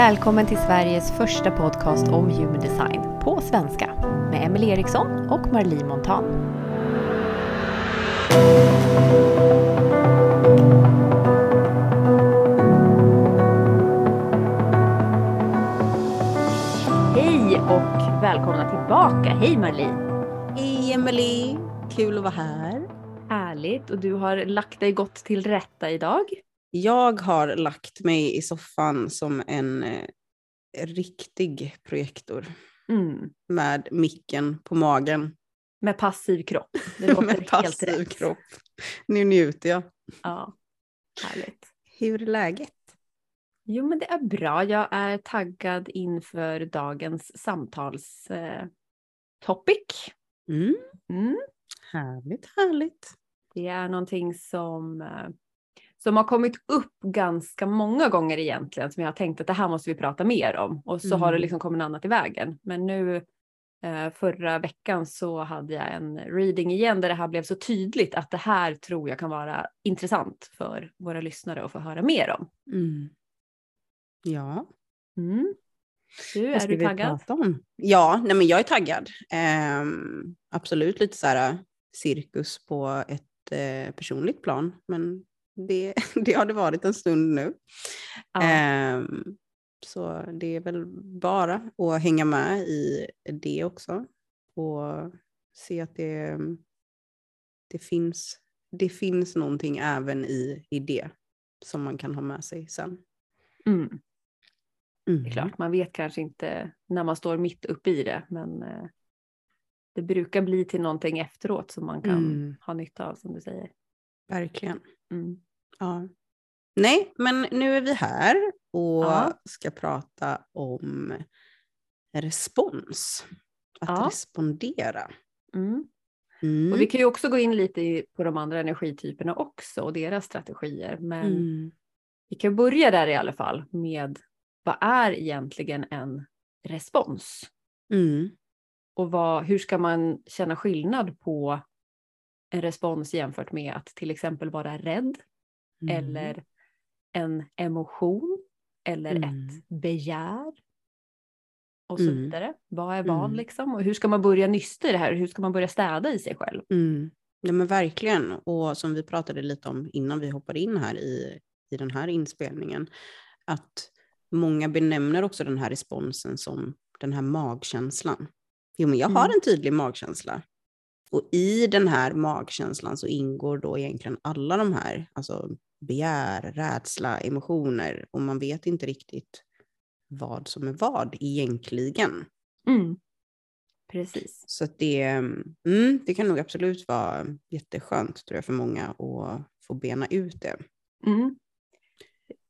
Välkommen till Sveriges första podcast om human design på svenska med Emelie Eriksson och Marlie Montan. Hej och välkomna tillbaka. Hej Marlie! Hej Emelie! Kul att vara här. Härligt och du har lagt dig gott till rätta idag. Jag har lagt mig i soffan som en eh, riktig projektor Mm. med micken på magen. Med passiv kropp. Det låter med helt passiv rätt. kropp. Nu njuter jag. Ja, härligt. Hur är läget? Jo, men det är bra. Jag är taggad inför dagens samtalstopic. Eh. Mm. mm. Härligt, härligt. Det är någonting som, eh, som har kommit upp ganska många gånger egentligen, som jag har tänkt att det här måste vi prata mer om. Och så har det Mm. liksom kommit annat i vägen. Men nu eh, förra veckan så hade jag en reading igen där det här blev så tydligt att det här tror jag kan vara intressant för våra lyssnare att få höra mer om. Mm. Ja, Mm. Du, är du taggad? Ja, nej men jag är taggad. Ehm, absolut lite så här cirkus på ett eh, personligt plan, men det, det har det varit en stund nu. Ja. Ehm, så det är väl bara att hänga med i det också och se att det, det, finns, det finns någonting även i, i det som man kan ha med sig sen. Mm. Mm. Det är klart, man vet kanske inte när man står mitt uppe i det, men eh, det brukar bli till någonting efteråt som man kan Mm. ha nytta av som du säger. Verkligen. Mm. Ja. Nej, men nu är vi här och Ja. ska prata om respons. Att Ja. respondera. Mm. Mm. Och vi kan ju också gå in lite på de andra energityperna också och deras strategier. Men Mm. vi kan börja där i alla fall med vad är egentligen en respons? Mm. Och vad, hur ska man känna skillnad på en respons jämfört med att till exempel vara rädd Mm. eller en emotion eller Mm. ett begär. Och så Mm. vidare. Vad är vad Mm. liksom? Och hur ska man börja nysta i det här? Hur ska man börja städa i sig själv? Mm. Ja, men verkligen. Och som vi pratade lite om innan vi hoppade in här i, i den här inspelningen, att många benämner också den här responsen som den här magkänslan. Jo, men jag har Mm. en tydlig magkänsla. Och i den här magkänslan så ingår då egentligen alla de här, alltså begär, rädsla, emotioner, och man vet inte riktigt vad som är vad egentligen. Mm. Precis. Så det, mm, det kan nog absolut vara jätteskönt tror jag för många att få bena ut det. Mm.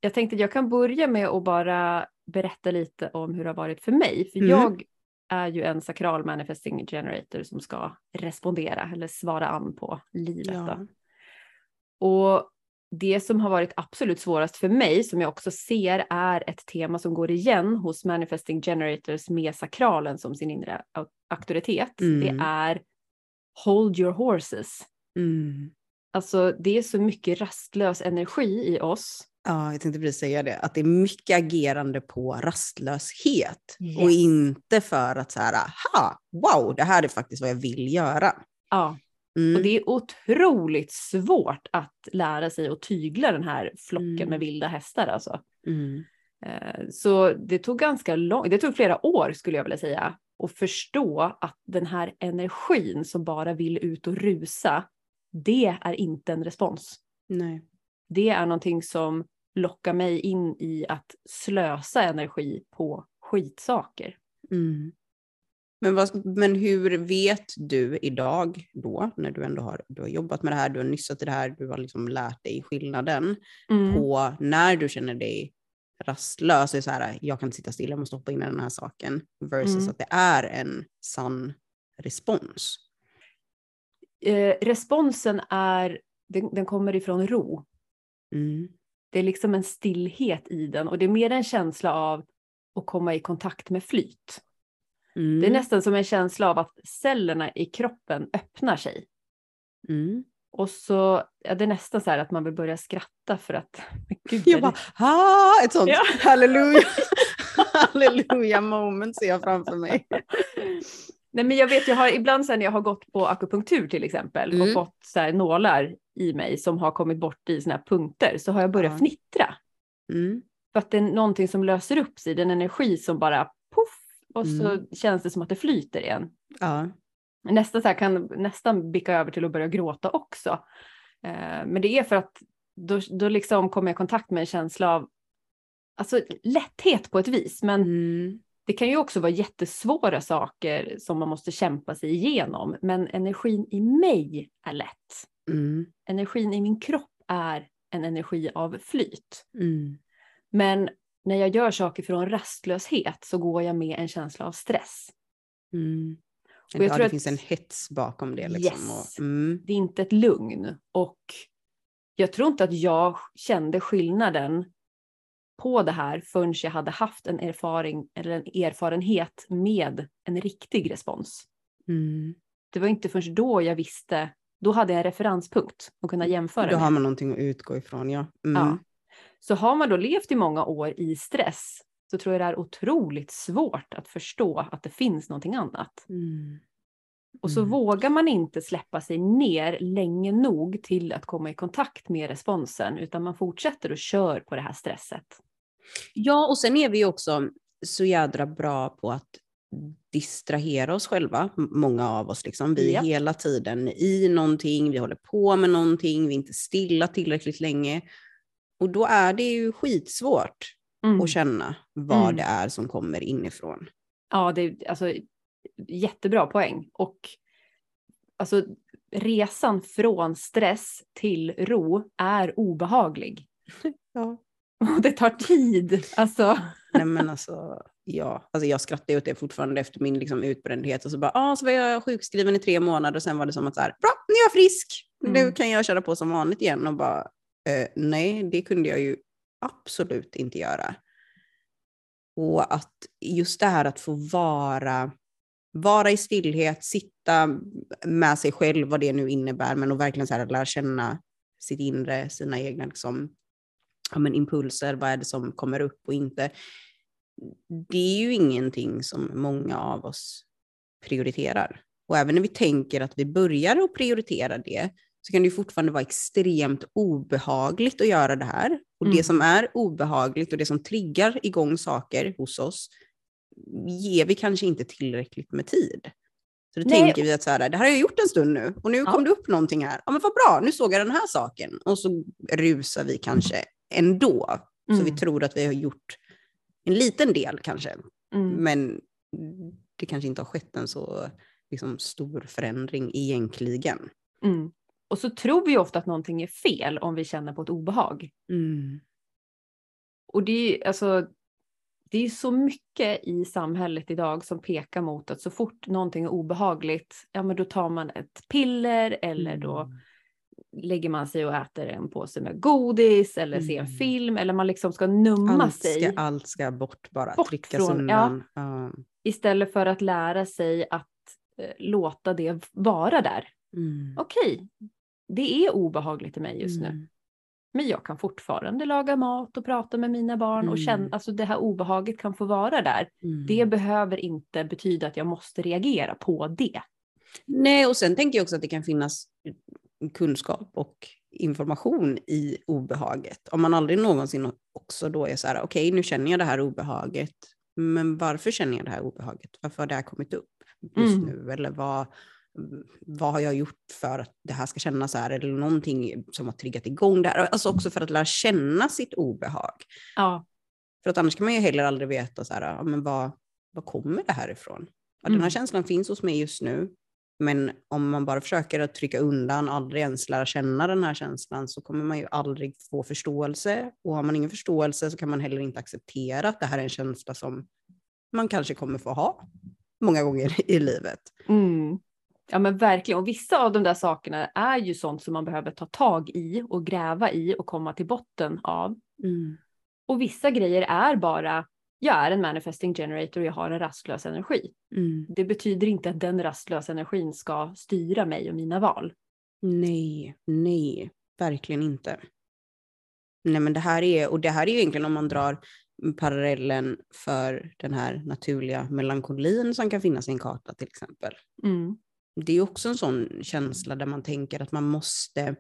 Jag tänkte att jag kan börja med att bara berätta lite om hur det har varit för mig. För Mm. jag är ju en sakral manifesting generator som ska respondera eller svara an på livet. Ja. Och det som har varit absolut svårast för mig, som jag också ser är ett tema som går igen hos manifesting generators med sakralen som sin inre au- auktoritet. Mm. Det är hold your horses. Mm. Alltså det är så mycket rastlös energi i oss. Ja, jag tänkte precis säga det, att det är mycket agerande på rastlöshet och Yes. inte för att så här, aha, wow, det här är faktiskt vad jag vill göra. Ja, Mm. och det är otroligt svårt att lära sig att tygla den här flocken Mm. med vilda hästar alltså. Mm. Eh, Så det tog ganska lång, det tog flera år skulle jag vilja säga att förstå att den här energin som bara vill ut och rusa, det är inte en respons. Nej. Det är någonting som lockar mig in i att slösa energi på skitsaker. Mm. Men, vad, men hur vet du idag då, när du ändå har, du har jobbat med det här, du har nyssat i det här, du har liksom lärt dig skillnaden Mm. på när du känner dig rastlös, är så här, jag kan inte sitta still, jag måste hoppa in i den här saken, versus Mm. att det är en sann respons. Eh, responsen är, den, den kommer ifrån ro. Mm. Det är liksom en stillhet i den och det är mer en känsla av att komma i kontakt med flyt. Mm. Det är nästan som en känsla av att cellerna i kroppen öppnar sig. Mm. Och så ja, det är nästan så här att man vill börja skratta för att, gud, Jag bara, ah, ett sånt Ja. halleluja. halleluja moment ser jag framför mig. Nej, men jag vet, jag har ibland sen jag har gått på akupunktur till exempel Mm. och fått så här, nålar i mig som har kommit bort i såna här punkter så har jag börjat Ja. fnittra. Mm. För att det är någonting som löser upp sig, den energi som bara och så Mm. känns det som att det flyter igen. Ja. Nästan så här kan nästan bicka över till att börja gråta också. Eh, men det är för att då, då liksom kommer jag i kontakt med en känsla av alltså, lätthet på ett vis. Men Mm. det kan ju också vara jättesvåra saker som man måste kämpa sig igenom. Men energin i mig är lätt. Mm. Energin i min kropp är en energi av flyt. Mm. Men när jag gör saker från rastlöshet så går jag med en känsla av stress. Mm. Och jag ja, tror det att- finns en hets bakom det. Liksom. Yes. Och, mm. Det är inte ett lugn. Och jag tror inte att jag kände skillnaden på det här förrän jag hade haft en erfaring eller en erfarenhet med en riktig respons. Mm. Det var inte förrän då jag visste, då hade jag en referenspunkt att kunna jämföra Då med. har man någonting att utgå ifrån, ja. Mm. Ja. Så har man då levt i många år i stress så tror jag det är otroligt svårt att förstå att det finns någonting annat. Mm. Och så Mm. vågar man inte släppa sig ner länge nog till att komma i kontakt med responsen, utan man fortsätter och kör på det här stresset. Ja, och sen är vi också så jädra bra på att distrahera oss själva, många av oss. Liksom. Vi är Ja. hela tiden i någonting, vi håller på med någonting, vi är inte stilla tillräckligt länge. Och då är det ju skitsvårt Mm. att känna vad Mm. det är som kommer inifrån. Ja, det är alltså jättebra poäng. Och alltså resan från stress till ro är obehaglig. Ja. Och det tar tid. Alltså, Nej men alltså, ja. Alltså jag skrattar åt det fortfarande efter min liksom, utbrändhet. Och så bara, ah, så var jag sjukskriven i tre månader och sen var det som att så här, bra, nu är jag frisk. Nu Mm. kan jag köra på som vanligt igen. Och bara, eh, nej, det kunde jag ju absolut inte göra. Och att just det här att få vara, vara i stillhet, sitta med sig själv, vad det nu innebär, men att verkligen så här lära känna sitt inre, sina egna liksom, ja, men impulser, vad är det som kommer upp och inte. Det är ju ingenting som många av oss prioriterar. Och även när vi tänker att vi börjar att prioritera det, så kan det ju fortfarande vara extremt obehagligt att göra det här. Och Mm. det som är obehagligt och det som triggar igång saker hos oss, ger vi kanske inte tillräckligt med tid. Så då Nej. tänker vi att så här, det här har jag gjort en stund nu och nu Ja. kom det upp någonting här. Ja men vad bra, nu såg jag den här saken. Och så rusar vi kanske ändå. Så Mm. vi tror att vi har gjort en liten del kanske. mm. Men det kanske inte har skett en så liksom, stor förändring egentligen. Mm. Och så tror vi ofta att någonting är fel om vi känner på ett obehag. Mm. Och det är alltså, det är så mycket i samhället idag som pekar mot att så fort någonting är obehagligt, ja men då tar man ett piller eller Mm. då lägger man sig och äter en påse med godis eller ser en Mm. film eller man liksom ska numma Allt sig ska, allt ska bort bara, Bort tryckas från- undan. Ja. istället för att lära sig att eh, låta det vara där. Mm. Okej, det är obehagligt i mig just nu. Mm. Men jag kan fortfarande laga mat och prata med mina barn och känna, Mm. alltså det här obehaget kan få vara där. Mm. Det behöver inte betyda att jag måste reagera på det. Nej, och sen tänker jag också att det kan finnas kunskap och information i obehaget. Om man aldrig någonsin också då är så här, okej nu känner jag det här obehaget, men varför känner jag det här obehaget? Varför har det här kommit upp just Mm. nu? Eller vad, vad har jag gjort för att det här ska kännas så här? Eller någonting som har triggat igång det här? Alltså också för att lära känna sitt obehag. Ja, För att annars kan man ju heller aldrig veta så här, ja, men vad, vad kommer det här ifrån? Ja, Den här Mm. känslan finns hos mig just nu, men om man bara försöker att trycka undan, aldrig ens lära känna den här känslan, så kommer man ju aldrig få förståelse. Och har man ingen förståelse så kan man heller inte acceptera att det här är en känsla som man kanske kommer få ha många gånger i livet. mm. Ja men verkligen. Och vissa av de där sakerna är ju sånt som man behöver ta tag i och gräva i och komma till botten av. Och vissa grejer är bara, jag är en manifesting generator och jag har en rastlös energi. Mm. Det betyder inte att den rastlösa energin ska styra mig och mina val. Nej, nej, verkligen inte. Nej men det här är, och det här är ju egentligen om man drar parallellen för den här naturliga melankolin som kan finnas i en karta till exempel. Mm. Det är också en sån känsla där man tänker att man måste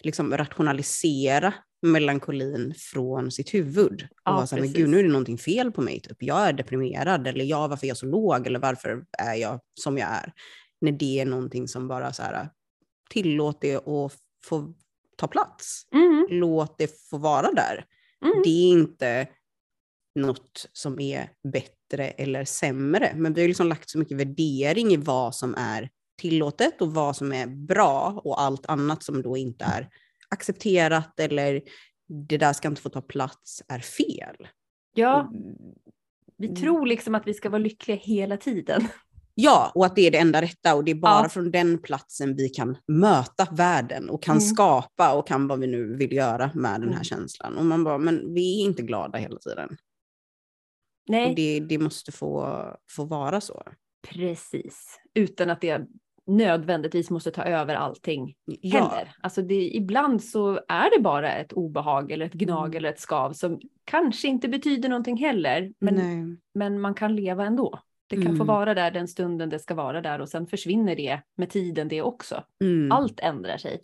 liksom rationalisera melankolin från sitt huvud. Och Ja, vara så här, men gud nu är det någonting fel på mig, typ. jag är deprimerad, eller ja, varför är jag så låg, eller varför är jag som jag är? När det är någonting som bara så här, tillåt det att få ta plats. Mm. Låt det få vara där. Mm. Det är inte något som är bättre eller sämre, men vi har liksom lagt så mycket värdering i vad som är tillåtet och vad som är bra och allt annat som då inte är accepterat eller det där ska inte få ta plats är fel. Ja, vi Mm. tror liksom att vi ska vara lyckliga hela tiden. Ja, och att det är det enda rätta och det är bara Ja. från den platsen vi kan möta världen och kan Mm. skapa och kan vad vi nu vill göra med den här Mm. känslan. Och man bara, men vi är inte glada hela tiden. Nej, det, det måste få, få vara så. precis. Utan att det nödvändigtvis måste ta över allting Ja, heller. Alltså det, ibland så är det bara ett obehag eller ett gnag Mm. eller ett skav som kanske inte betyder någonting heller. Men, nej. men man kan leva ändå. Det kan få Mm. vara där den stunden det ska vara där och sen försvinner det med tiden det också. Mm. Allt ändrar sig.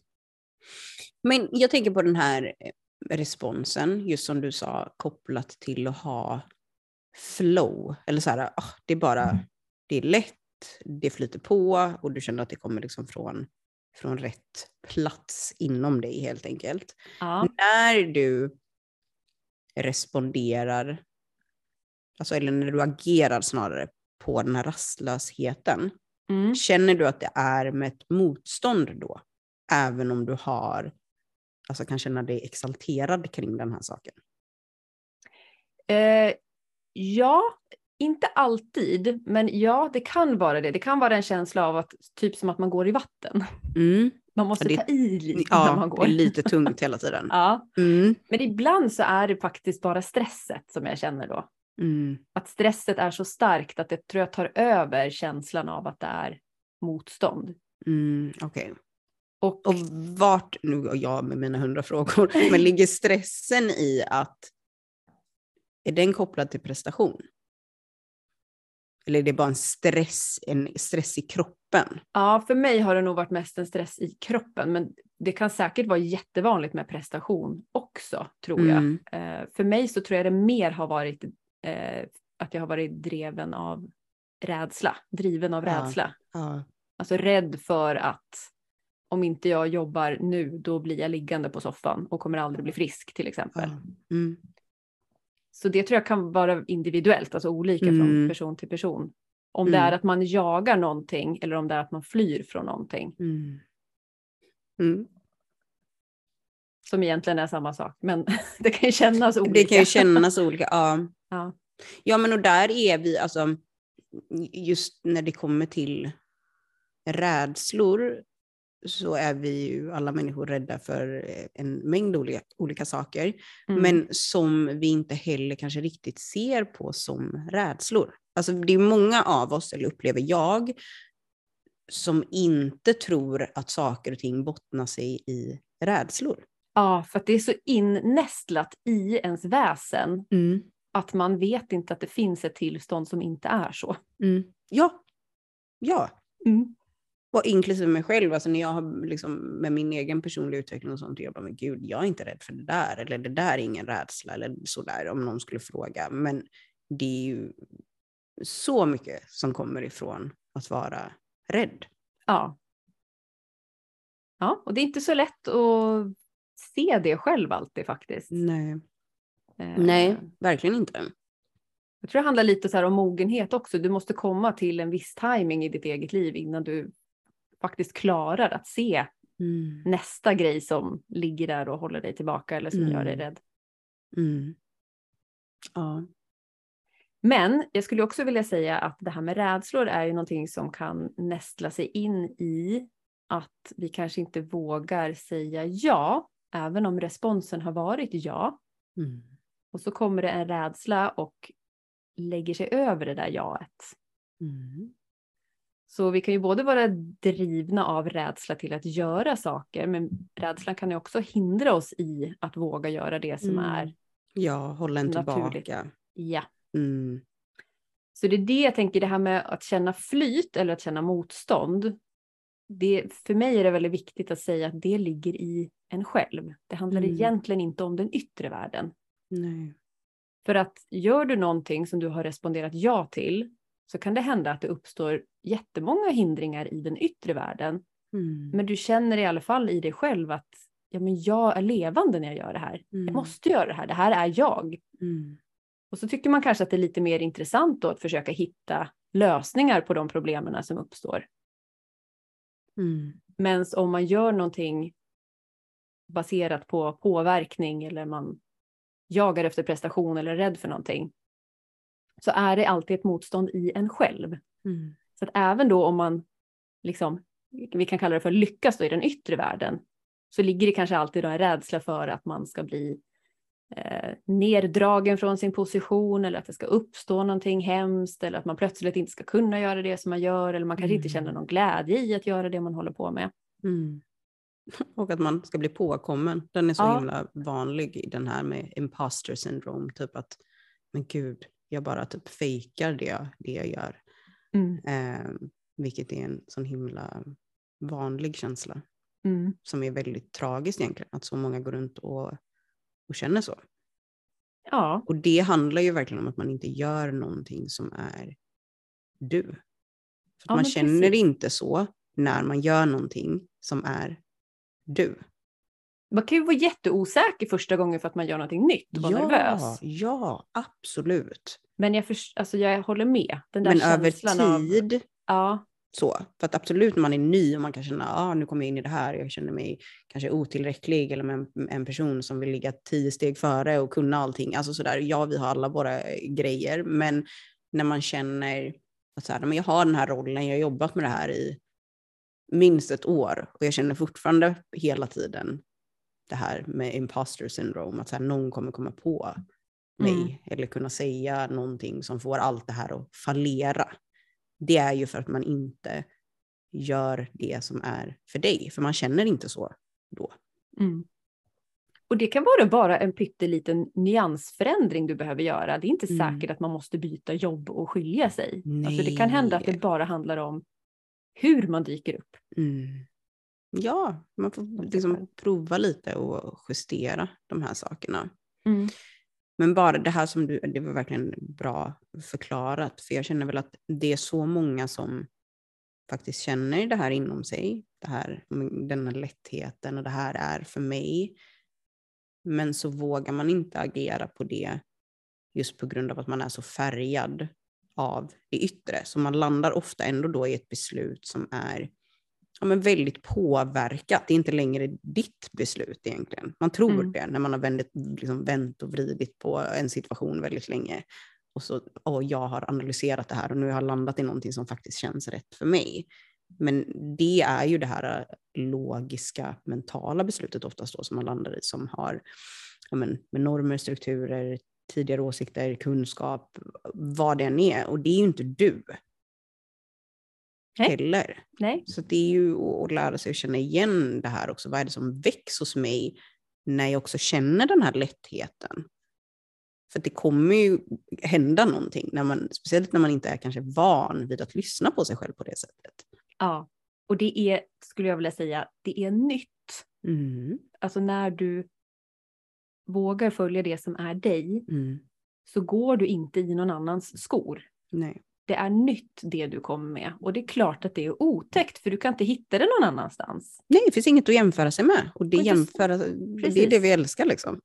Men jag tänker på den här eh, responsen, just som du sa, kopplat till att ha flow. Eller så här, ah, det är bara, det är lätt, det flyter på och du känner att det kommer liksom från, från rätt plats inom dig helt enkelt. Ja. När du responderar, alltså, eller när du agerar snarare på den här rastlösheten, Mm. Känner du att det är med ett motstånd då? Även om du har, alltså kan känna dig exalterad kring den här saken? Eh, ja, inte alltid, men ja, det kan vara det. Det kan vara en känsla av att, typ som att man går i vatten. Mm. Man måste det- ta i lite när Ja, man det går. är lite tungt hela tiden. Ja, Mm. men ibland så är det faktiskt bara stresset som jag känner då. Mm. Att stresset är så starkt att det tror jag tar över känslan av att det är motstånd. Mm. Okej. Och, Och vart, nu går jag med mina hundra frågor, men ligger stressen i att, är den kopplad till prestation? Eller är det bara en stress, en stress i kroppen? ja, för mig har det nog varit mest en stress i kroppen, men det kan säkert vara jättevanligt med prestation också, tror jag. Mm. Eh, för mig så tror jag det mer har varit eh, att jag har varit driven av rädsla, driven av Ja. rädsla. Ja. Alltså rädd för att om inte jag jobbar nu, då blir jag liggande på soffan och kommer aldrig bli frisk till exempel. Mm. Så det tror jag kan vara individuellt, alltså olika Mm. från person till person. Om det Mm. är att man jagar någonting eller om det är att man flyr från någonting. Mm. Mm. Som egentligen är samma sak, men det kan ju kännas olika. Det kan ju kännas olika. Ja. Ja. ja, men och där är vi, alltså, just när det kommer till rädslor så är vi ju alla människor rädda för eh, en mängd olika, olika saker, Mm. men som vi inte heller kanske riktigt ser på som rädslor. Alltså det är många av oss, eller upplever jag, som inte tror att saker och ting bottnar sig i rädslor. Ja, för att det är så innästlat i ens väsen att man vet inte att det finns ett tillstånd som inte är så. Mm. Ja, ja. Mm. Och inklusive mig själv, alltså när jag har liksom med min egen personliga utveckling och sånt, jag bara, men gud, jag är inte rädd för det där, eller det där är ingen rädsla, eller sådär, om någon skulle fråga. Men det är ju så mycket som kommer ifrån att vara rädd. Ja. Ja, och det är inte så lätt att se det själv alltid faktiskt. Nej, Eh, Nej verkligen inte. Jag tror det handlar lite så om mogenhet också. Du måste komma till en viss timing i ditt eget liv innan du faktiskt klarar att se Mm. nästa grej som ligger där och håller dig tillbaka eller som gör dig Mm. rädd. Mm. Ja. Men jag skulle också vilja säga att det här med rädslor är ju någonting som kan nästla sig in i att vi kanske inte vågar säga ja, även om responsen har varit ja. Mm. Och så kommer det en rädsla och lägger sig över det där jaet. Mm. Så vi kan ju både vara drivna av rädsla till att göra saker, men rädslan kan ju också hindra oss i att våga göra det som Mm. är Ja, hålla en Naturligt. tillbaka. Ja. Mm. Så det är det jag tänker, det här med att känna flyt eller att känna motstånd. Det, för mig är det väldigt viktigt att säga att det ligger i en själv. Det handlar Mm. egentligen inte om den yttre världen. Nej. För att gör du någonting som du har responderat ja till så kan det hända att det uppstår jättemånga hindringar i den yttre världen. Mm. Men du känner i alla fall i dig själv att ja, men jag är levande när jag gör det här. Mm. Jag måste göra det här, det här är jag. Mm. Och så tycker man kanske att det är lite mer intressant då att försöka hitta lösningar på de problemen som uppstår. Mm. Men om man gör någonting baserat på påverkning eller man jagar efter prestation eller är rädd för någonting så är det alltid ett motstånd i en själv. Mm. Så att även då om man liksom, vi kan kalla det för lyckas då i den yttre världen, så ligger det kanske alltid då en rädsla för att man ska bli eh, neddragen från sin position eller att det ska uppstå någonting hemskt eller att man plötsligt inte ska kunna göra det som man gör eller man kanske inte Mm. känner någon glädje i att göra det man håller på med. Mm. Och att man ska bli påkommen. Den är så Ja. himla vanlig i den här med imposter syndrome. Typ att, men gud, jag bara typ fejkar det, det jag gör. Eh, vilket är en sån himla vanlig känsla. Mm. Som är väldigt tragiskt egentligen. Att så många går runt och, och känner så. Ja, Och det handlar ju verkligen om att man inte gör någonting som är du. För att Ja, man känner precis. inte så när man gör någonting som är du. Man kan ju vara jätteosäker första gången för att man gör någonting nytt och vara nervös. ja, absolut. Men jag, förs- alltså jag håller med. Den där Men över känslan av... tid Ja, så. För att absolut när man är ny och man kan känna, ah, nu kommer jag in i det här, jag känner mig kanske otillräcklig eller med en, en person som vill ligga tio steg före och kunna allting. Alltså sådär, ja vi har alla våra eh, grejer, men när man känner att så här, men jag har den här rollen, jag har jobbat med det här i minst ett år och jag känner fortfarande hela tiden det här med imposter syndrome, att så här, någon kommer komma på mig Mm. eller kunna säga någonting som får allt det här att fallera. Det är ju för att man inte gör det som är för dig, för man känner inte så då. Mm. Och det kan vara bara en pytteliten nyansförändring du behöver göra. Det är inte Mm. säkert att man måste byta jobb och skilja sig. Alltså det kan hända att det bara handlar om hur man dyker upp. Mm. Ja, man får liksom prova lite och justera de här sakerna. Men bara det här som du, det var verkligen bra förklarat, för jag känner väl att det är så många som faktiskt känner det här inom sig, det här, den här lättheten och det här är för mig. Men så vågar man inte agera på det just på grund av att man är så färgad av det yttre. Så man landar ofta ändå då i ett beslut som är ja, men väldigt påverkat. Det är inte längre ditt beslut egentligen. Man tror Mm. det när man har vänt, liksom vänt och vridit på en situation väldigt länge. Och så, åh, jag har analyserat det här och nu har jag landat i någonting som faktiskt känns rätt för mig. Men det är ju det här äh, logiska, mentala beslutet oftast då som man landar i som har ja, men, med normer, strukturer, tidigare åsikter, kunskap, vad det än är. Och det är ju inte du. Nej. Heller. Nej. Så det är ju att lära sig att känna igen det här också. Vad är det som väcks hos mig när jag också känner den här lättheten? För det kommer ju hända någonting, när man, speciellt när man inte är kanske van vid att lyssna på sig själv på det sättet. Ja. Och det är, skulle jag vilja säga, det är nytt. Mm. Alltså när du vågar följa det som är dig Mm. så går du inte i någon annans skor. Nej. Det är nytt det du kommer med och det är klart att det är otäckt för du kan inte hitta det någon annanstans. Nej, det finns inget att jämföra sig med. Och det, Och jämföra, det är det vi älskar liksom.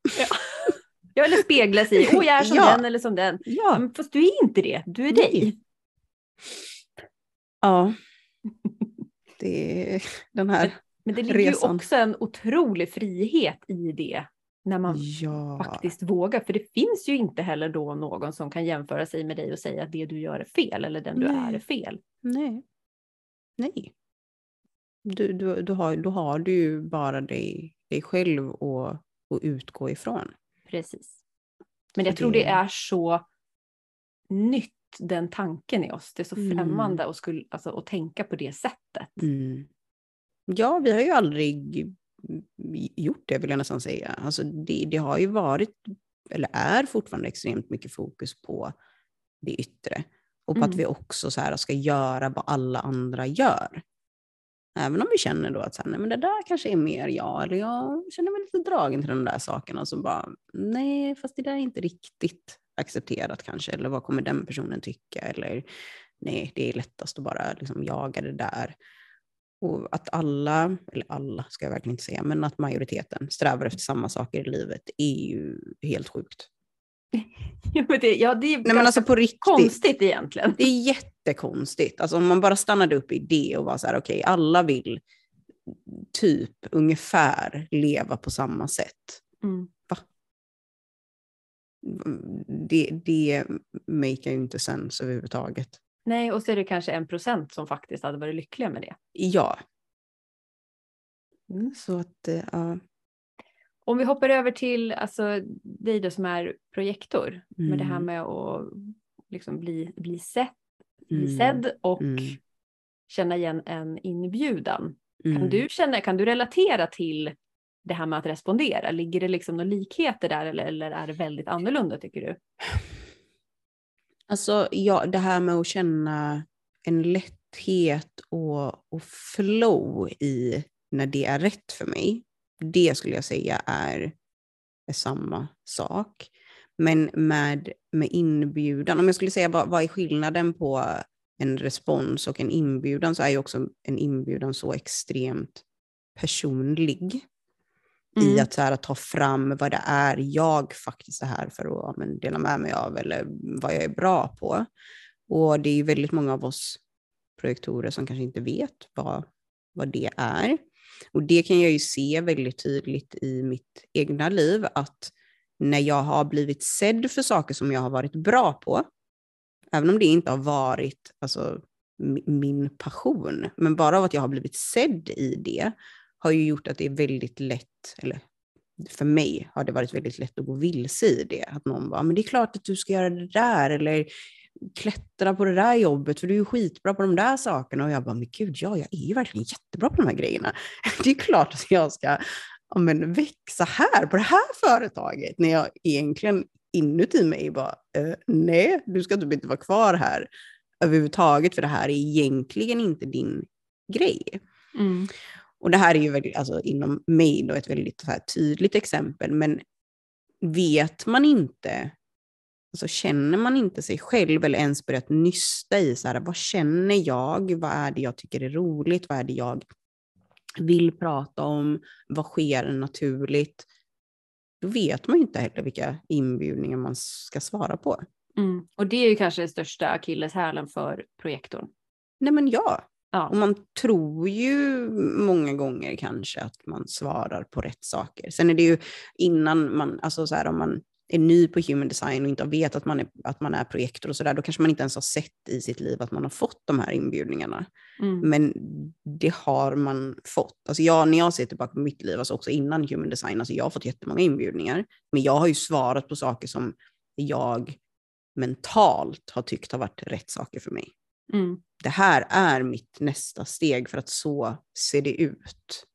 Ja, eller spegla sig i, åh jag är som Ja. den eller som den. Ja, Ja. men fast du är inte det, du är Nej. dig. ja. Det är den här... Men det ligger Resan. ju också en otrolig frihet i det när man Ja. faktiskt vågar. För det finns ju inte heller då någon som kan jämföra sig med dig och säga att det du gör är fel eller den du Nej. är är fel. Nej. Nej. Du, du, du har, då har du ju bara dig, dig själv att, att utgå ifrån. Precis. Men jag Så tror det- det är så nytt den tanken i oss. Det är så Mm. främmande att, skulle, alltså, att tänka på det sättet. Mm. Ja, vi har ju aldrig gjort det vill jag nästan säga. Alltså det, det har ju varit eller är fortfarande extremt mycket fokus på det yttre. Och på Mm. att vi också så här ska göra vad alla andra gör. Även om vi känner då att så här, nej, men det där kanske är mer jag, eller jag känner mig lite dragen till de där sakerna. Så bara, nej, fast det där är inte riktigt accepterat kanske. Eller vad kommer den personen tycka? Eller nej, det är lättast att bara liksom jaga det där. Och att alla, eller alla ska jag verkligen inte säga, men att majoriteten strävar efter samma saker i livet är ju helt sjukt. Ja, men det, ja, det är Nej men alltså på riktigt. konstigt egentligen. Det är jättekonstigt. Alltså om man bara stannade upp i det och var så här, okej, alla vill typ ungefär leva på samma sätt. Mm. Det, det maker ju inte sens överhuvudtaget. Nej, och så är det kanske en procent som faktiskt hade varit lyckliga med det. Ja, Mm. så att, eh, ja. Om vi hoppar över till alltså, dig då som är projektor, med det här Mm. med att liksom bli, bli, sett, bli Mm. sedd och Mm. känna igen en inbjudan. Kan, Mm. du känna, kan du relatera till det här med att respondera? Ligger det liksom några likheter där eller, eller är det väldigt annorlunda tycker du? Alltså, ja, det här med att känna en lätthet och, och flow i när det är rätt för mig, det skulle jag säga är, är samma sak. Men med, med inbjudan, om jag skulle säga vad, vad är skillnaden på en respons och en inbjudan så är ju också en inbjudan så extremt personlig i Mm. att, så här, att ta fram vad det är jag faktiskt är här för att men, dela med mig av eller vad jag är bra på. Och det är ju väldigt många av oss projektorer som kanske inte vet vad, vad det är. Och det kan jag ju se väldigt tydligt i mitt egna liv att när jag har blivit sedd för saker som jag har varit bra på, även om det inte har varit alltså, mi- min passion, men bara av att jag har blivit sedd i det har ju gjort att det är väldigt lätt, eller för mig har det varit väldigt lätt att gå vilse i det. Att någon bara, ah, men det är klart att du ska göra det där, eller klättra på det där jobbet, för du är ju skitbra på de där sakerna. Och jag bara, men gud, ja, jag är ju verkligen jättebra på de här grejerna. Det är klart att jag ska ja, men, växa här, på det här företaget, när jag egentligen inuti mig bara, eh, nej, du ska typ inte vara kvar här överhuvudtaget, för det här är egentligen inte din grej. Mm. Och det här är ju väldigt, alltså, inom mig då ett väldigt här, tydligt exempel, men vet man inte, alltså känner man inte sig själv eller ens börjat nysta i så här, vad känner jag, vad är det jag tycker är roligt, vad är det jag vill prata om, vad sker naturligt, då vet man inte heller vilka inbjudningar man ska svara på. Mm. Och det är ju kanske den största akilleshälen för projektorn. Nej men ja, Ja. Och man tror ju många gånger kanske att man svarar på rätt saker. Sen är det ju innan man, alltså så här om man är ny på human design och inte vet att man är, att man är projektor och sådär, då kanske man inte ens har sett i sitt liv att man har fått de här inbjudningarna. Mm. Men det har man fått. Alltså jag, när jag ser tillbaka på mitt liv, alltså också innan human design, alltså jag har fått jättemånga inbjudningar. Men jag har ju svarat på saker som jag mentalt har tyckt har varit rätt saker för mig Mm. det här är mitt nästa steg för att så ser det ut.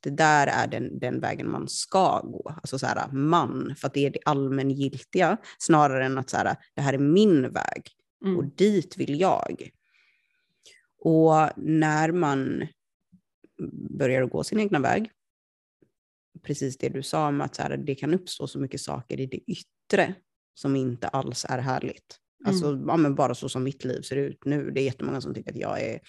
Det där är den, den vägen man ska gå. Alltså så här, man, för att det är det allmängiltiga snarare än att så här, det här är min väg och Mm. dit vill jag. Och när man börjar gå sin egna väg, precis det du sa om att så här, det kan uppstå så mycket saker i det yttre som inte alls är härligt. Alltså ja, men bara så som mitt liv ser ut nu. Det är jättemånga som tycker att jag är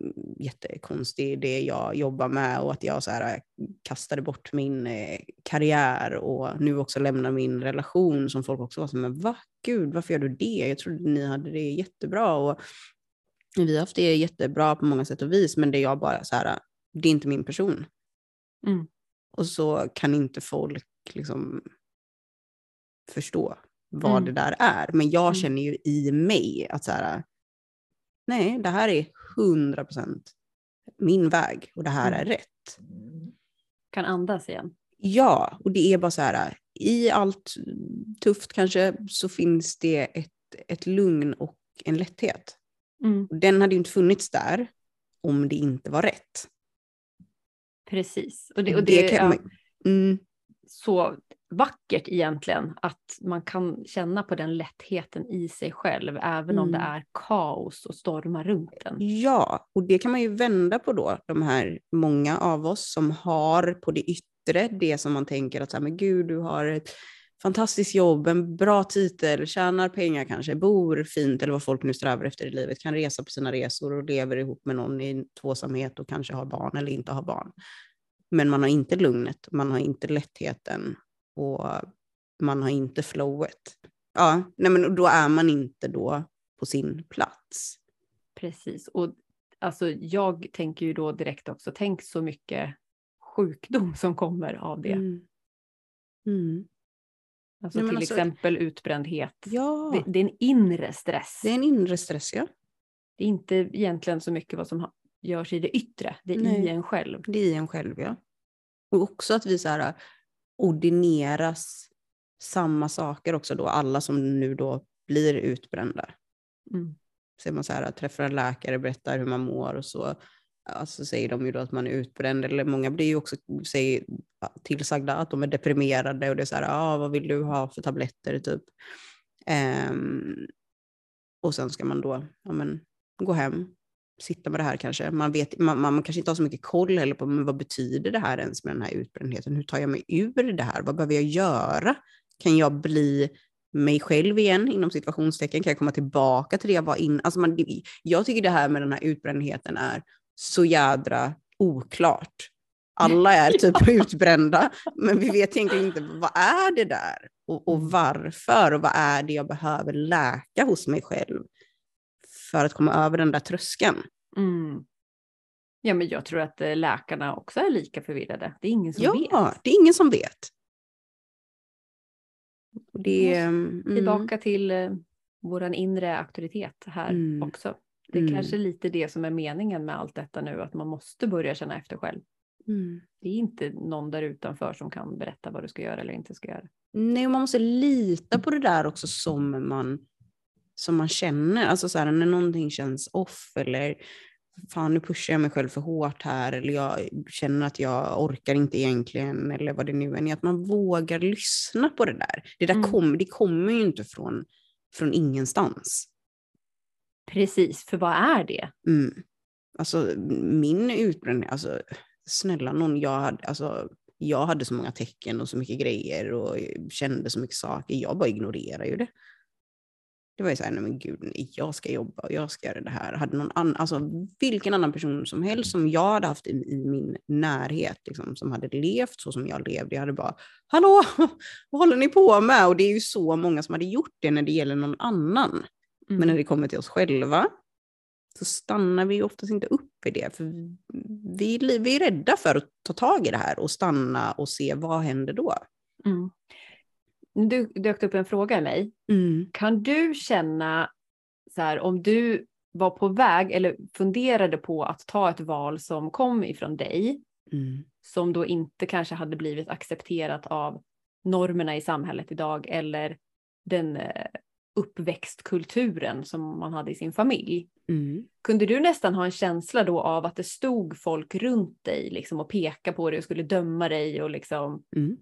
mm, jättekonstig det jag jobbar med och att jag så här, kastade bort min eh, karriär och nu också lämnar min relation som folk också var så men va? Gud, varför gör du det? Jag trodde ni hade det jättebra och vi har haft det jättebra på många sätt och vis men det är jag bara så här, det är inte min person. Mm. Och så kan inte folk liksom förstå vad Mm. det där är. Men jag Mm. känner ju i mig att så här, nej, det här är 100% min väg och det här Mm. är rätt. Kan andas igen. Ja, och det är bara så här, i allt tufft kanske så finns det ett, ett lugn och en lätthet. Mm. Den hade ju inte funnits där om det inte var rätt. Precis. Och det, och det, kan ja, mm, så vackert egentligen att man kan känna på den lättheten i sig själv även om det Mm. är kaos och stormar runt en. Ja, och det kan man ju vända på då, de här många av oss som har på det yttre det som man tänker att så här, men gud, du har ett fantastiskt jobb, en bra titel, tjänar pengar kanske, bor fint eller vad folk nu strävar efter i livet, kan resa på sina resor och lever ihop med någon i tvåsamhet och kanske har barn eller inte har barn. Men man har inte lugnet, man har inte lättheten och man har inte flowet. Ja, nej men då är man inte då på sin plats. Precis. Och alltså, jag tänker ju då direkt också, tänk så mycket sjukdom som kommer av det. Mm. Mm. Alltså Nej, till alltså- exempel utbrändhet. Ja, Det, det är en inre stress. det är en inre stress, ja. Det är inte egentligen så mycket vad som görs i det yttre, det är i Nej. en själv. Det är i en själv, ja. Och också att vi så här ordineras samma saker också då, alla som nu då blir utbrända. Mm. Så man så här, träffar en läkare, berättar hur man mår och så, alltså säger de ju då att man är utbränd, eller många blir ju också säger, tillsagda att de är deprimerade och det är så här, ah, vad vill du ha för tabletter typ. Ehm, och sen ska man då ja, men, gå hem, sitta med det här kanske. Man, vet, man, man kanske inte har så mycket koll heller på men vad betyder det här ens med den här utbrändheten. Hur tar jag mig ur det här? Vad behöver jag göra? Kan jag bli mig själv igen inom situationstecken? Kan jag komma tillbaka till det jag var innan? Alltså man, jag tycker det här med den här utbrändheten är så jädra oklart. Alla är typ utbrända, men vi vet egentligen inte vad är det där och, och varför och vad är det jag behöver läka hos mig själv för att komma över den där tröskeln. Mm. Ja, men jag tror att eh, läkarna också är lika förvirrade. Det är ingen som Ja, vet. det är ingen som vet. Det, mm, Tillbaka till eh, våran inre auktoritet här Mm. också. Det är Mm. kanske lite det som är meningen med allt detta nu, att man måste börja känna efter själv. Mm. Det är inte någon där utanför som kan berätta vad du ska göra eller inte ska göra. Nej, och man måste lita på det där också som man, som man känner. Alltså så här, när någonting känns off eller fan nu pushar jag mig själv för hårt här eller jag känner att jag orkar inte egentligen eller vad det nu än är. Att man vågar lyssna på det där. Det där Mm. kom, det kommer ju inte från, från ingenstans. Precis, för vad är det? Mm. Alltså min utbränning, alltså snälla någon, jag hade, alltså, jag hade så många tecken och så mycket grejer och kände så mycket saker. Jag bara ignorerar ju det. Det var ju såhär, nej men gud, jag ska jobba och jag ska göra det här. Hade någon annan, alltså vilken annan person som helst som jag hade haft i, i min närhet, liksom, som hade levt så som jag levde, jag hade bara, hallå, vad håller ni på med? Och det är ju så många som hade gjort det när det gäller någon annan. Mm. Men när det kommer till oss själva så stannar vi oftast inte upp i det. För vi, vi är rädda för att ta tag i det här och stanna och se vad händer då. Mm. Du dök upp en fråga i mig. Kan du känna så här om du var på väg eller funderade på att ta ett val som kom ifrån dig Mm. som då inte kanske hade blivit accepterat av normerna i samhället idag eller den eh, uppväxtkulturen som man hade i sin familj. Mm. Kunde du nästan ha en känsla då av att det stod folk runt dig liksom, och pekade på dig och skulle döma dig och liksom, Mm.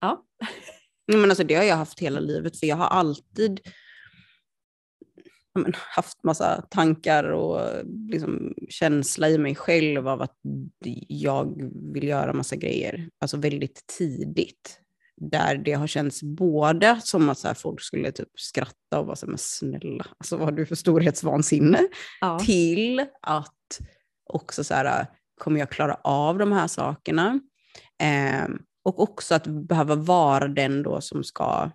ja. Men alltså, det har jag haft hela livet, för jag har alltid men, haft massa tankar och liksom, känsla i mig själv av att jag vill göra massa grejer, alltså väldigt tidigt. Där det har känts både som att så här, folk skulle typ skratta och vara så här, men snälla, alltså vad har du för storhetsvansinne? ja. till att också så här, kommer jag klara av de här sakerna? Eh, och också att behöva vara den då som ska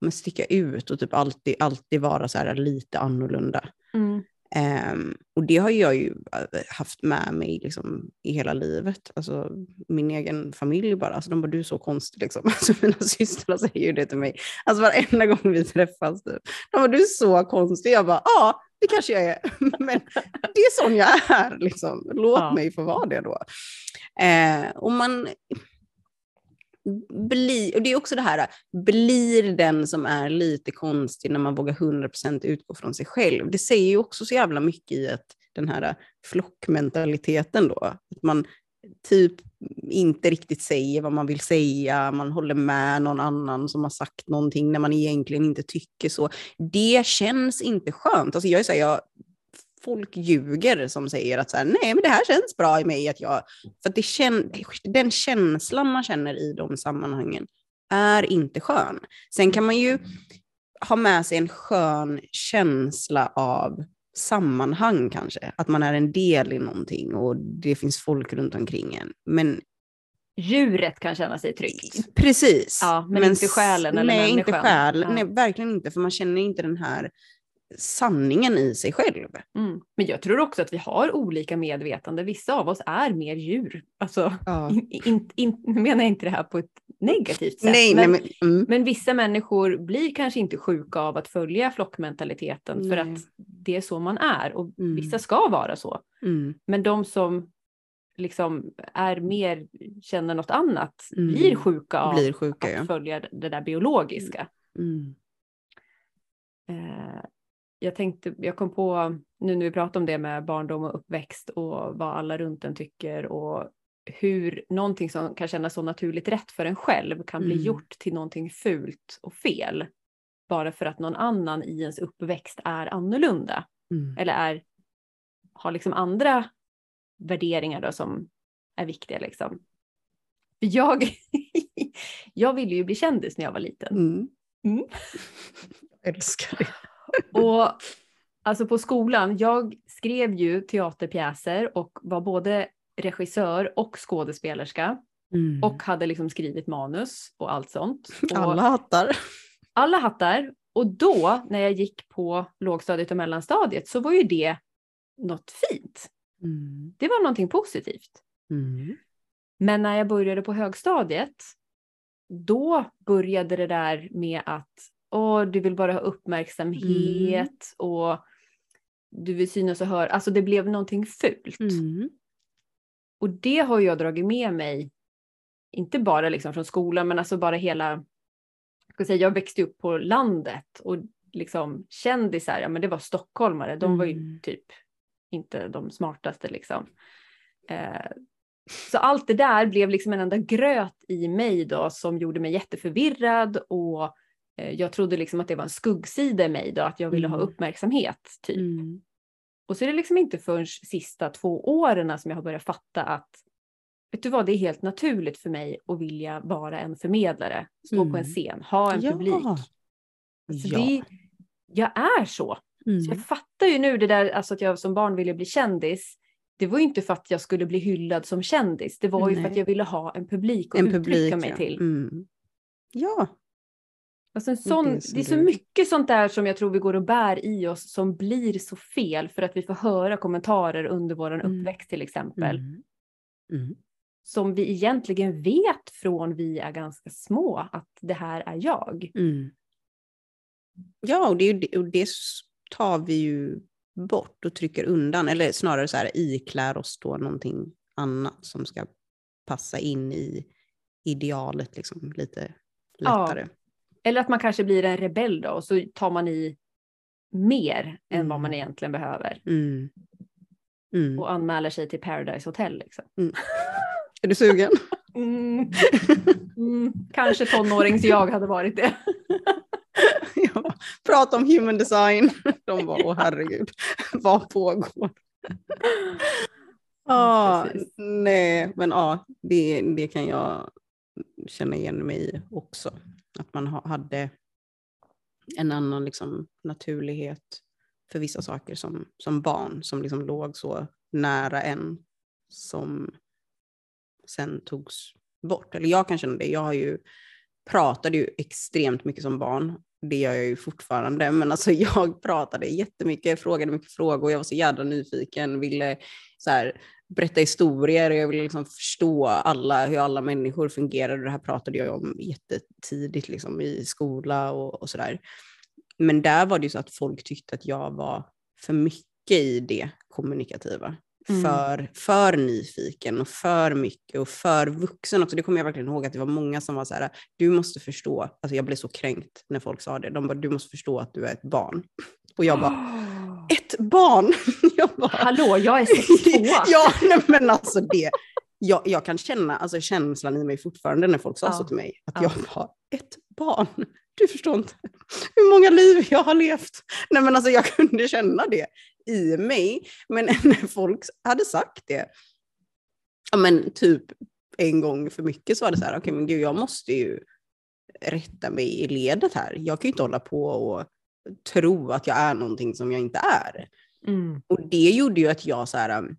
men, sticka ut och typ alltid, alltid vara så här lite annorlunda. Mm. Eh, och det har jag ju eh, haft med mig liksom, i hela livet. Alltså, min egen familj bara, alltså, de bara du är så konstig liksom. Alltså, mina systrar säger ju det till mig. Alltså varenda gång vi träffas. Typ. De bara du är så konstig. Jag bara ja, det kanske jag är. Men det är sån jag är liksom. Låt Ja. mig få vara det då. Eh, och man bli, och det är också det här, blir den som är lite konstig när man vågar 100% utgå från sig själv. Det säger ju också så jävla mycket i att den här flockmentaliteten då, att man typ inte riktigt säger vad man vill säga, man håller med någon annan som har sagt någonting när man egentligen inte tycker så. Det känns inte skönt. Alltså jag är så här, jag, folk ljuger som säger att så här, nej men det här känns bra i mig. Att jag, för att det kän, den känslan man känner i de sammanhangen är inte skön. Sen kan man ju ha med sig en skön känsla av sammanhang kanske, att man är en del i någonting och det finns folk runt omkring en. Men djuret kan känna sig tryggt. Precis. Ja, men, men inte själen eller Nej, människan. inte själ. Ja. Nej, verkligen inte, för man känner inte den här sanningen i sig själv. Mm. Men jag tror också att vi har olika medvetande. Vissa av oss är mer djur. Alltså, Ja. in, in, in, nu menar jag inte det här på ett negativt sätt. Nej, men, nej, men, mm, men vissa människor blir kanske inte sjuka av att följa flockmentaliteten för Nej. att det är så man är och Mm. vissa ska vara så. mm, Men de som liksom är mer, känner något annat, Mm. blir sjuka av blir sjuka, att ja. följa det där biologiska. Mm. Eh, jag tänkte, jag kom på, nu när vi pratar om det med barndom och uppväxt och vad alla runt en tycker och hur någonting som kan kännas så naturligt rätt för en själv kan bli Mm. gjort till någonting fult och fel. Bara för att någon annan i ens uppväxt är annorlunda. Mm. Eller är, har liksom andra värderingar då som är viktiga liksom. För jag, jag ville ju bli kändis när jag var liten. Mm. Mm. Jag älskar det. Och alltså på skolan, jag skrev ju teaterpjäser och var både regissör och skådespelerska Mm. och hade liksom skrivit manus och allt sånt. Och Alla hattar. alla hattar. Och då när jag gick på lågstadiet och mellanstadiet så var ju det något fint. Mm. Det var någonting positivt. Mm. Men när jag började på högstadiet, då började det där med att åh, du vill bara ha uppmärksamhet och du vill synas och höra. Alltså det blev någonting fult. Mm. Och det har jag dragit med mig, inte bara liksom från skolan, men alltså bara hela... Jag, säga, jag växte upp på landet och liksom kändisar, ja men det var stockholmare, de var ju Mm. typ inte de smartaste liksom. Eh, så allt det där blev liksom en enda gröt i mig då som gjorde mig jätteförvirrad och jag trodde liksom att det var en skuggsida i mig då, att jag ville ha Mm. uppmärksamhet typ. Mm. Och så är det liksom inte förrän sista två åren som jag har börjat fatta att vet du vad, det är helt naturligt för mig att vilja vara en förmedlare, stå på en Mm. scen, ha en Ja. publik. Så Ja. det, jag är så. Så Mm. jag fattar ju nu det där alltså att jag som barn ville bli kändis. Det var ju inte för att jag skulle bli hyllad som kändis. Det var ju för att jag ville ha en publik att En uttrycka publik, mig ja. till. Mm. Ja. Alltså en sån, det är så mycket sånt där som jag tror vi går och bär i oss som blir så fel för att vi får höra kommentarer under vår Mm. uppväxt till exempel. Mm. Mm. Som vi egentligen vet från vi är ganska små att det här är jag. Mm. Ja, och det, och det tar vi ju bort och trycker undan, eller snarare så här iklär oss då någonting annat som ska passa in i idealet liksom lite Ja. Eller att man kanske blir en rebell då och så tar man i mer än vad Mm. man egentligen behöver. Mm. Mm. Och anmäler sig till Paradise Hotel. Liksom. Är du sugen? Mm. Mm. Kanske tonårings jag hade varit det. ja. Prata om human design. De var, åh herregud, vad pågår? Precis. nej, men ja, det, det kan jag känna igen mig i också. Att man ha, hade en annan liksom, naturlighet för vissa saker som, som barn som liksom låg så nära en som sen togs bort. Eller jag kan känna det. Jag har ju, pratade ju extremt mycket som barn. Det gör jag ju fortfarande. Men alltså jag pratade jättemycket, frågade mycket frågor. Jag var så jävla nyfiken, ville så här, berätta historier. Jag ville liksom förstå alla, hur alla människor fungerar. Det här pratade jag om jättetidigt liksom, i skola och, och sådär. Men där var det ju så att folk tyckte att jag var för mycket i det kommunikativa. Mm. För, för nyfiken och för mycket och för vuxen också. Det kommer jag verkligen ihåg att det var många som var så här, du måste förstå, alltså jag blev så kränkt när folk sa det. De bara, du måste förstå att du är ett barn. Och jag bara, ett barn? jag bara, Hallå, jag är 62. ja, nej, men alltså det, jag, jag kan känna alltså, känslan i mig fortfarande när folk sa Ja. så till mig. Att Ja. jag har ett barn. Du förstår inte hur många liv jag har levt. Nej men alltså jag kunde känna det i mig. Men när folk hade sagt det, ja men typ en gång för mycket så var det så här, okej men gud jag måste ju rätta mig i ledet här. Jag kan ju inte hålla på och tro att jag är någonting som jag inte är. Mm. Och det gjorde ju att jag så här, um,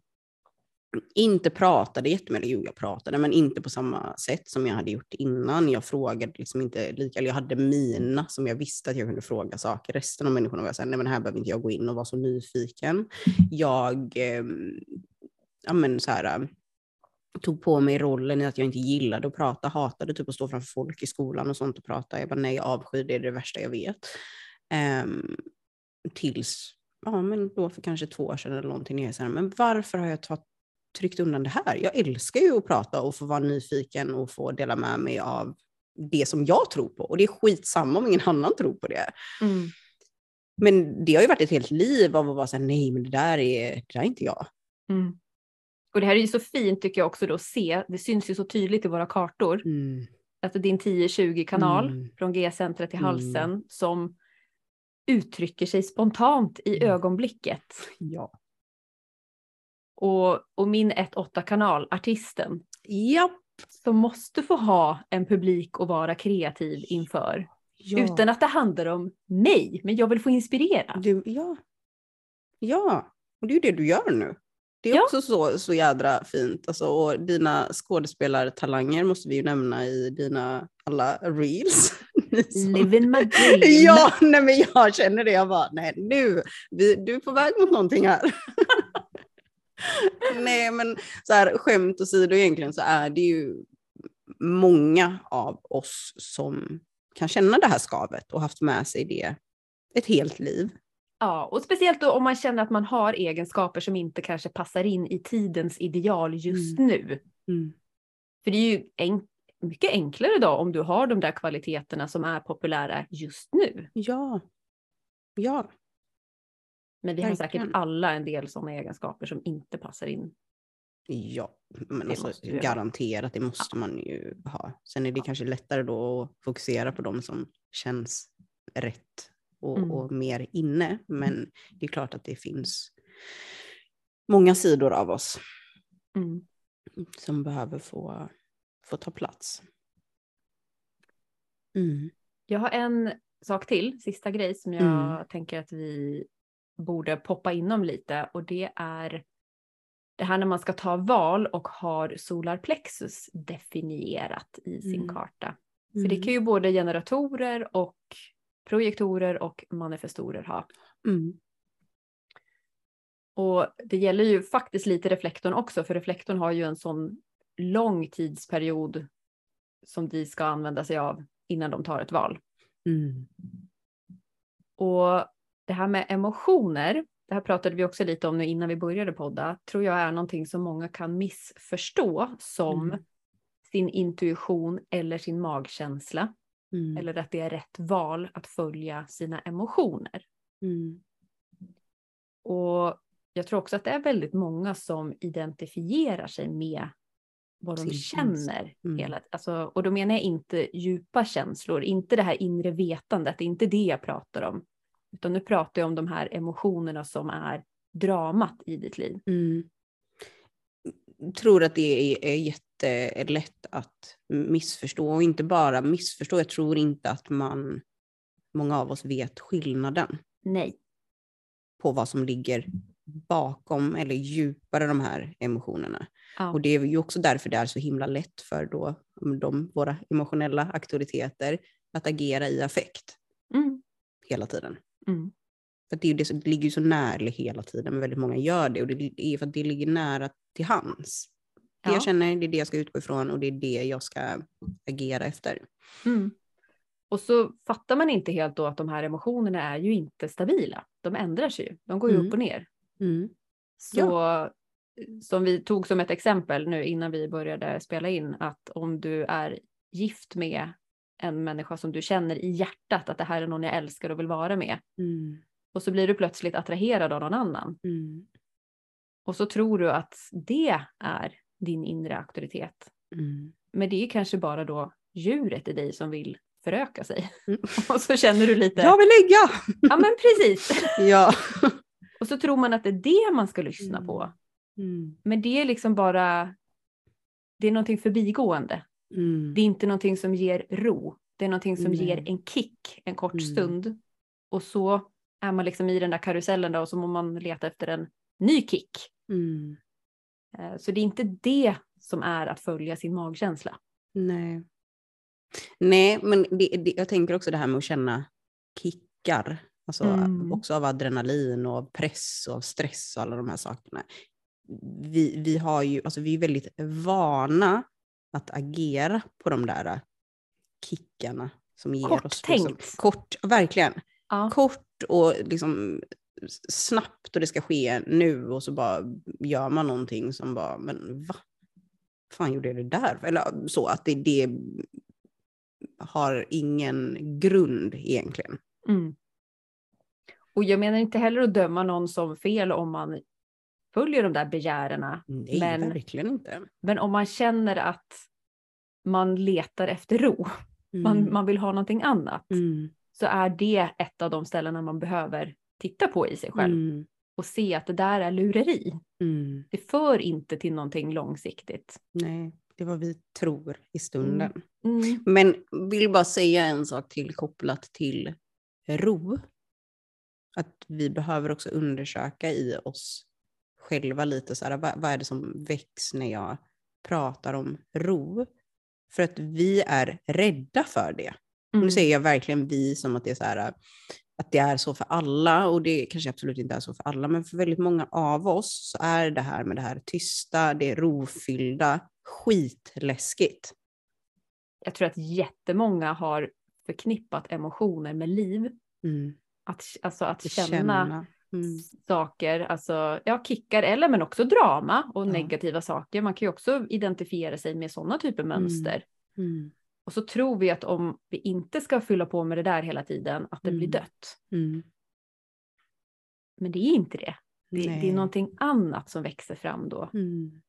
inte pratade jättemycket, jo jag pratade, men inte på samma sätt som jag hade gjort innan. Jag frågade liksom inte lika, eller jag hade mina som jag visste att jag kunde fråga saker. Resten av människorna var jag såhär, nej men här behöver inte jag gå in och vara så nyfiken. Jag, eh, ja men så här, um, tog på mig rollen i att jag inte gillade att prata, hatade typ att stå framför folk i skolan och sånt och prata. Jag bara nej, jag avskyr det, är det värsta jag vet. Ehm, tills, ja men då för kanske två år sedan eller någonting, när jag så här, men varför har jag tagit, tryckt undan det här? Jag älskar ju att prata och få vara nyfiken och få dela med mig av det som jag tror på. Och det är skitsamma om ingen annan tror på det. Mm. Men det har ju varit ett helt liv av att vara så här, nej men det där är, det där är inte jag. Mm. Och det här är ju så fint tycker jag också då att se, det syns ju så tydligt i våra kartor, Mm. att det är din 10-20 kanal Mm. från G-centret till Mm. halsen som uttrycker sig spontant i Mm. ögonblicket. Ja. Och, och min 1-8 kanal, artisten, Japp. som måste få ha en publik och vara kreativ inför. Ja. Utan att det handlar om mig, men jag vill få inspirera. Du, ja. Ja, och det är ju det du gör nu. Det är Ja. också så, så jädra fint. Alltså, och dina skådespelartalanger måste vi ju nämna i dina alla reels. Living my dream. Ja, nej men jag känner det. Jag bara, nej nu, vi, du är på väg mot någonting här. nej men så här, skämt åsido egentligen så är det ju många av oss som kan känna det här skavet och haft med sig det ett helt liv. Ja, och speciellt då om man känner att man har egenskaper som inte kanske passar in i tidens ideal just nu. För det är ju en, mycket enklare då om du har de där kvaliteterna som är populära just nu. Ja. Ja. Men vi har Verkligen. säkert alla en del sådana egenskaper som inte passar in. Ja, men Det alltså, garanterat, det måste man ju ha. Sen är det kanske lättare då att fokusera på de som känns rätt och, Mm. och mer inne. Men det är klart att det finns många sidor av oss Mm. som behöver få, få ta plats. Mm. Jag har en sak till, sista grej som jag Mm. tänker att vi borde poppa inom lite och det är det här när man ska ta val och har solarplexus definierat i sin Mm. karta. För det kan ju både generatorer och projektorer och manifestorer ha. Mm. Och det gäller ju faktiskt lite reflektorn också, för reflektorn har ju en sån lång tidsperiod som de ska använda sig av innan de tar ett val. Mm. Och det här med emotioner, det här pratade vi också lite om nu innan vi började podda, tror jag är någonting som många kan missförstå som Mm. sin intuition eller sin magkänsla. Mm. Eller att det är rätt val att följa sina emotioner. Mm. Och jag tror också att det är väldigt många som identifierar sig med vad de känner. Mm. Hela, alltså, och då menar jag inte djupa känslor, inte det här inre vetandet, det är inte det jag pratar om. Utan nu pratar jag om de här emotionerna som är dramat i ditt liv. Mm. tror att det är, är jättelätt att missförstå och inte bara missförstå. Jag tror inte att man, många av oss vet skillnaden Nej. på vad som ligger bakom eller djupare de här emotionerna. Ja. Och det är ju också därför det är så himla lätt för då de, våra emotionella auktoriteter att agera i affekt Mm. hela tiden. Mm. För det, är det, ligger ju så nära hela tiden, men väldigt många gör det. Och det är för att det ligger nära till hands. Det Ja. jag känner, det är det jag ska utgå ifrån och det är det jag ska agera efter. Mm. Och så fattar man inte helt då att de här emotionerna är ju inte stabila. De ändrar sig ju, de går ju Mm. upp och ner. Mm. Så som vi tog som ett exempel nu innan vi började spela in, att om du är gift med en människa som du känner i hjärtat att det här är någon jag älskar och vill vara med. Mm. Och så blir du plötsligt attraherad av någon annan. Mm. Och så tror du att det är din inre auktoritet. Mm. Men det är kanske bara då djuret i dig som vill föröka sig. Mm. Och så känner du lite, Jag vill lägga! ja men precis. Ja. Och så tror man att det är det man ska lyssna Mm. på. Mm. Men det är liksom bara, det är någonting förbigående. Mm. Det är inte någonting som ger ro. Det är någonting som Nej. ger en kick en kort Mm. stund. Och så är man liksom i den där karusellen då, och så må man leta efter en ny kick. Mm. Eh, Så det är inte det som är att följa sin magkänsla. Nej. Nej, men det, det, jag tänker också det här med att känna kickar. Alltså Mm. också av adrenalin och av press och av stress och alla de här sakerna. Vi, vi, har ju, alltså vi är väldigt vana att agera på de där kickarna som ger Kort oss. liksom-. Kort, verkligen. Ja. Kort och liksom snabbt och det ska ske nu och så bara gör man någonting som bara, men va? fan gjorde jag det där? Eller så att det, det har ingen grund egentligen. Mm. Och jag menar inte heller att döma någon som fel om man följer de där begärerna. Nej, Men- verkligen inte. Men om man känner att man letar efter ro, Mm. man, man vill ha någonting annat, Mm. så är det ett av de ställena man behöver titta på i sig själv Mm. och se att det där är lureri. Mm. Det för inte till någonting långsiktigt. Nej, det är vad vi tror i stunden. Mm. Men vill bara säga en sak till kopplat till ro. Att vi behöver också undersöka i oss själva lite så här, vad, vad är det som väcks när jag pratar om ro? För att vi är rädda för det. Mm. Nu säger jag verkligen vi som att det är så här, att det är så för alla och det kanske absolut inte är så för alla, men för väldigt många av oss så är det här med det här tysta, det rofyllda, skitläskigt. Jag tror att jättemånga har förknippat emotioner med liv. Mm. Att, alltså att Att känna, Mm. saker, alltså ja, kickar eller men också drama och Ja. negativa saker. Man kan ju också identifiera sig med sådana typer av mönster. Mm. Och så tror vi att om vi inte ska fylla på med det där hela tiden, att det blir Mm. dött. Mm. Men det är inte det. Det, det är någonting annat som växer fram då. Mm.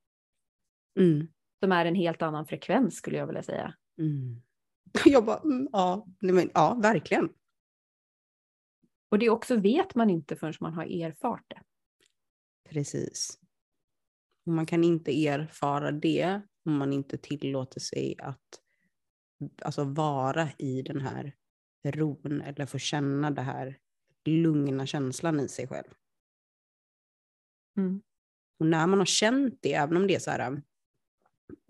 Mm. Som är en helt annan frekvens skulle jag vilja säga. Mm. Jag bara, mm, ja, men, ja, verkligen. Och det också vet man inte förrän man har erfart det. Precis. Och man kan inte erfara det om man inte tillåter sig att alltså, vara i den här ron eller få känna det här lugna känslan i sig själv. Mm. Och när man har känt det, även om det är så här um,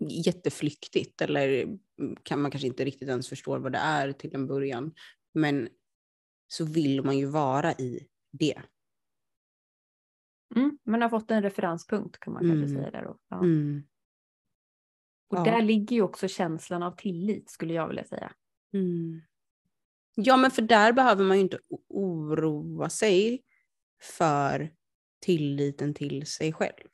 jätteflyktigt eller mm, kan man kanske inte riktigt ens förstå vad det är till en början, men så vill man ju vara i det. Mm. Man har fått en referenspunkt kan man kanske Mm. säga där. Då. Ja. Mm. Och Ja. där ligger ju också känslan av tillit skulle jag vilja säga. Mm. Ja, men för där behöver man ju inte oroa sig för tilliten till sig själv.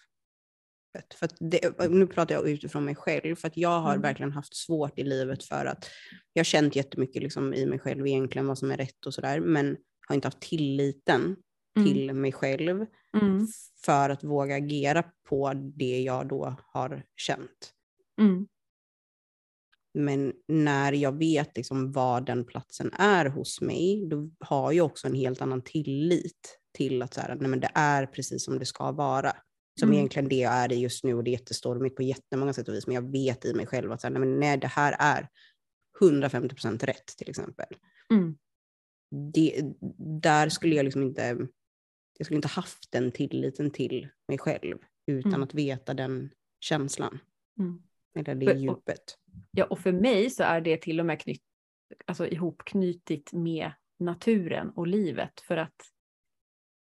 För att det, nu pratar jag utifrån mig själv, för att jag har Mm. verkligen haft svårt i livet för att jag har känt jättemycket liksom i mig själv egentligen vad som är rätt och sådär, men har inte haft tilliten Mm. till mig själv Mm. för att våga agera på det jag då har känt. Mm. Men när jag vet liksom vad den platsen är hos mig, då har jag också en helt annan tillit till att så här, nej men det är precis som det ska vara. Som Mm. egentligen det jag är i just nu och det är jättestormigt på jättemånga sätt och vis. Men jag vet i mig själv att så här, nej, nej, det här är 150% rätt till exempel. Mm. Det, där skulle jag liksom inte, jag skulle inte haft den tilliten till mig själv utan Mm. att veta den känslan. Mm. Eller det För- och- djupet. Ja, och för mig så är det till och med knyt, alltså ihopknutit med naturen och livet. För att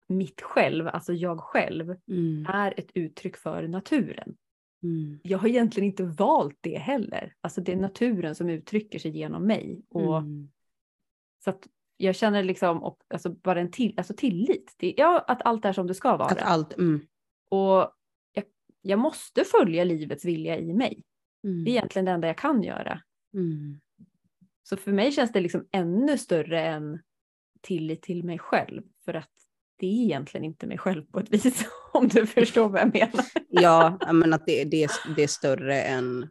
mitt själv, alltså jag själv, Mm. är ett uttryck för naturen. Mm. Jag har egentligen inte valt det heller. Alltså det är naturen som uttrycker sig genom mig. Och Mm. Så att jag känner liksom och, alltså bara en till, alltså tillit. till ja, att allt är som det ska vara. Att allt, mm. Och jag, jag måste följa livets vilja i mig. Mm. Det är egentligen det enda jag kan göra. Mm. Så för mig känns det liksom ännu större än tillit till mig själv. För att det är egentligen inte mig själv på ett vis, om du förstår vad jag menar. Ja, men att det, det, är, det är större än,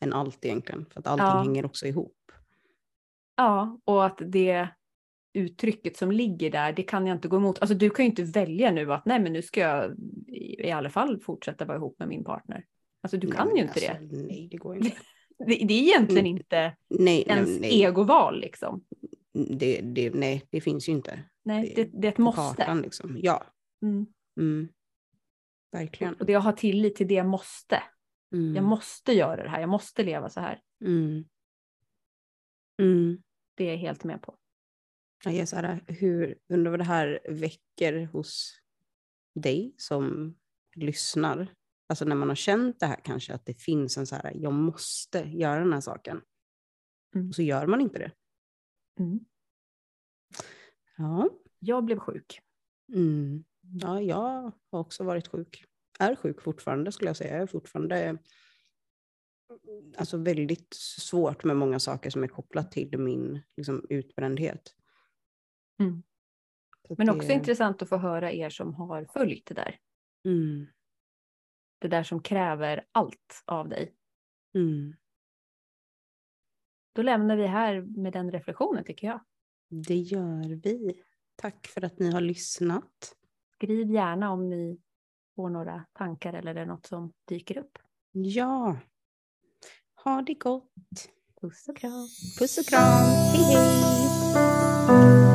än allt egentligen, för att allting Ja. hänger också ihop. Ja, och att det uttrycket som ligger där, det kan jag inte gå emot. Alltså du kan ju inte välja nu att nej men nu ska jag i, alla fall fortsätta vara ihop med min partner. Alltså du Nej, kan ju inte alltså, det. Nej, det går inte. det. Det är egentligen inte Nej, ens nej, nej. egoval liksom. Det, det, nej, det finns ju inte. Nej, Det- det, är ett måste. kartan, liksom. Ja, Mm. mm. verkligen. Och det jag har tillit till det måste. Mm. Jag måste göra det här, jag måste leva så här. Mm. Mm. Det är jag helt med på. Jag är så här, hur, undrar vad det här väcker hos dig som lyssnar. Alltså när man har känt det här kanske, att det finns en så här, jag måste göra den här saken. Mm. Och så gör man inte det. Mm. Ja. Jag blev sjuk. Mm. ja, jag har också varit sjuk. Är sjuk fortfarande skulle jag säga. Jag är fortfarande alltså väldigt svårt med många saker som är kopplat till min liksom, utbrändhet. Mm. Men det- också intressant att få höra er som har följt det där. Mm. Det där som kräver allt av dig. Mm. Då lämnar vi här med den reflektionen tycker jag. Det gör vi. Tack för att ni har lyssnat. Skriv gärna om ni får några tankar eller det är något som dyker upp. Ja. Ha det gott. Puss och kram. Puss och kram. Hej hej.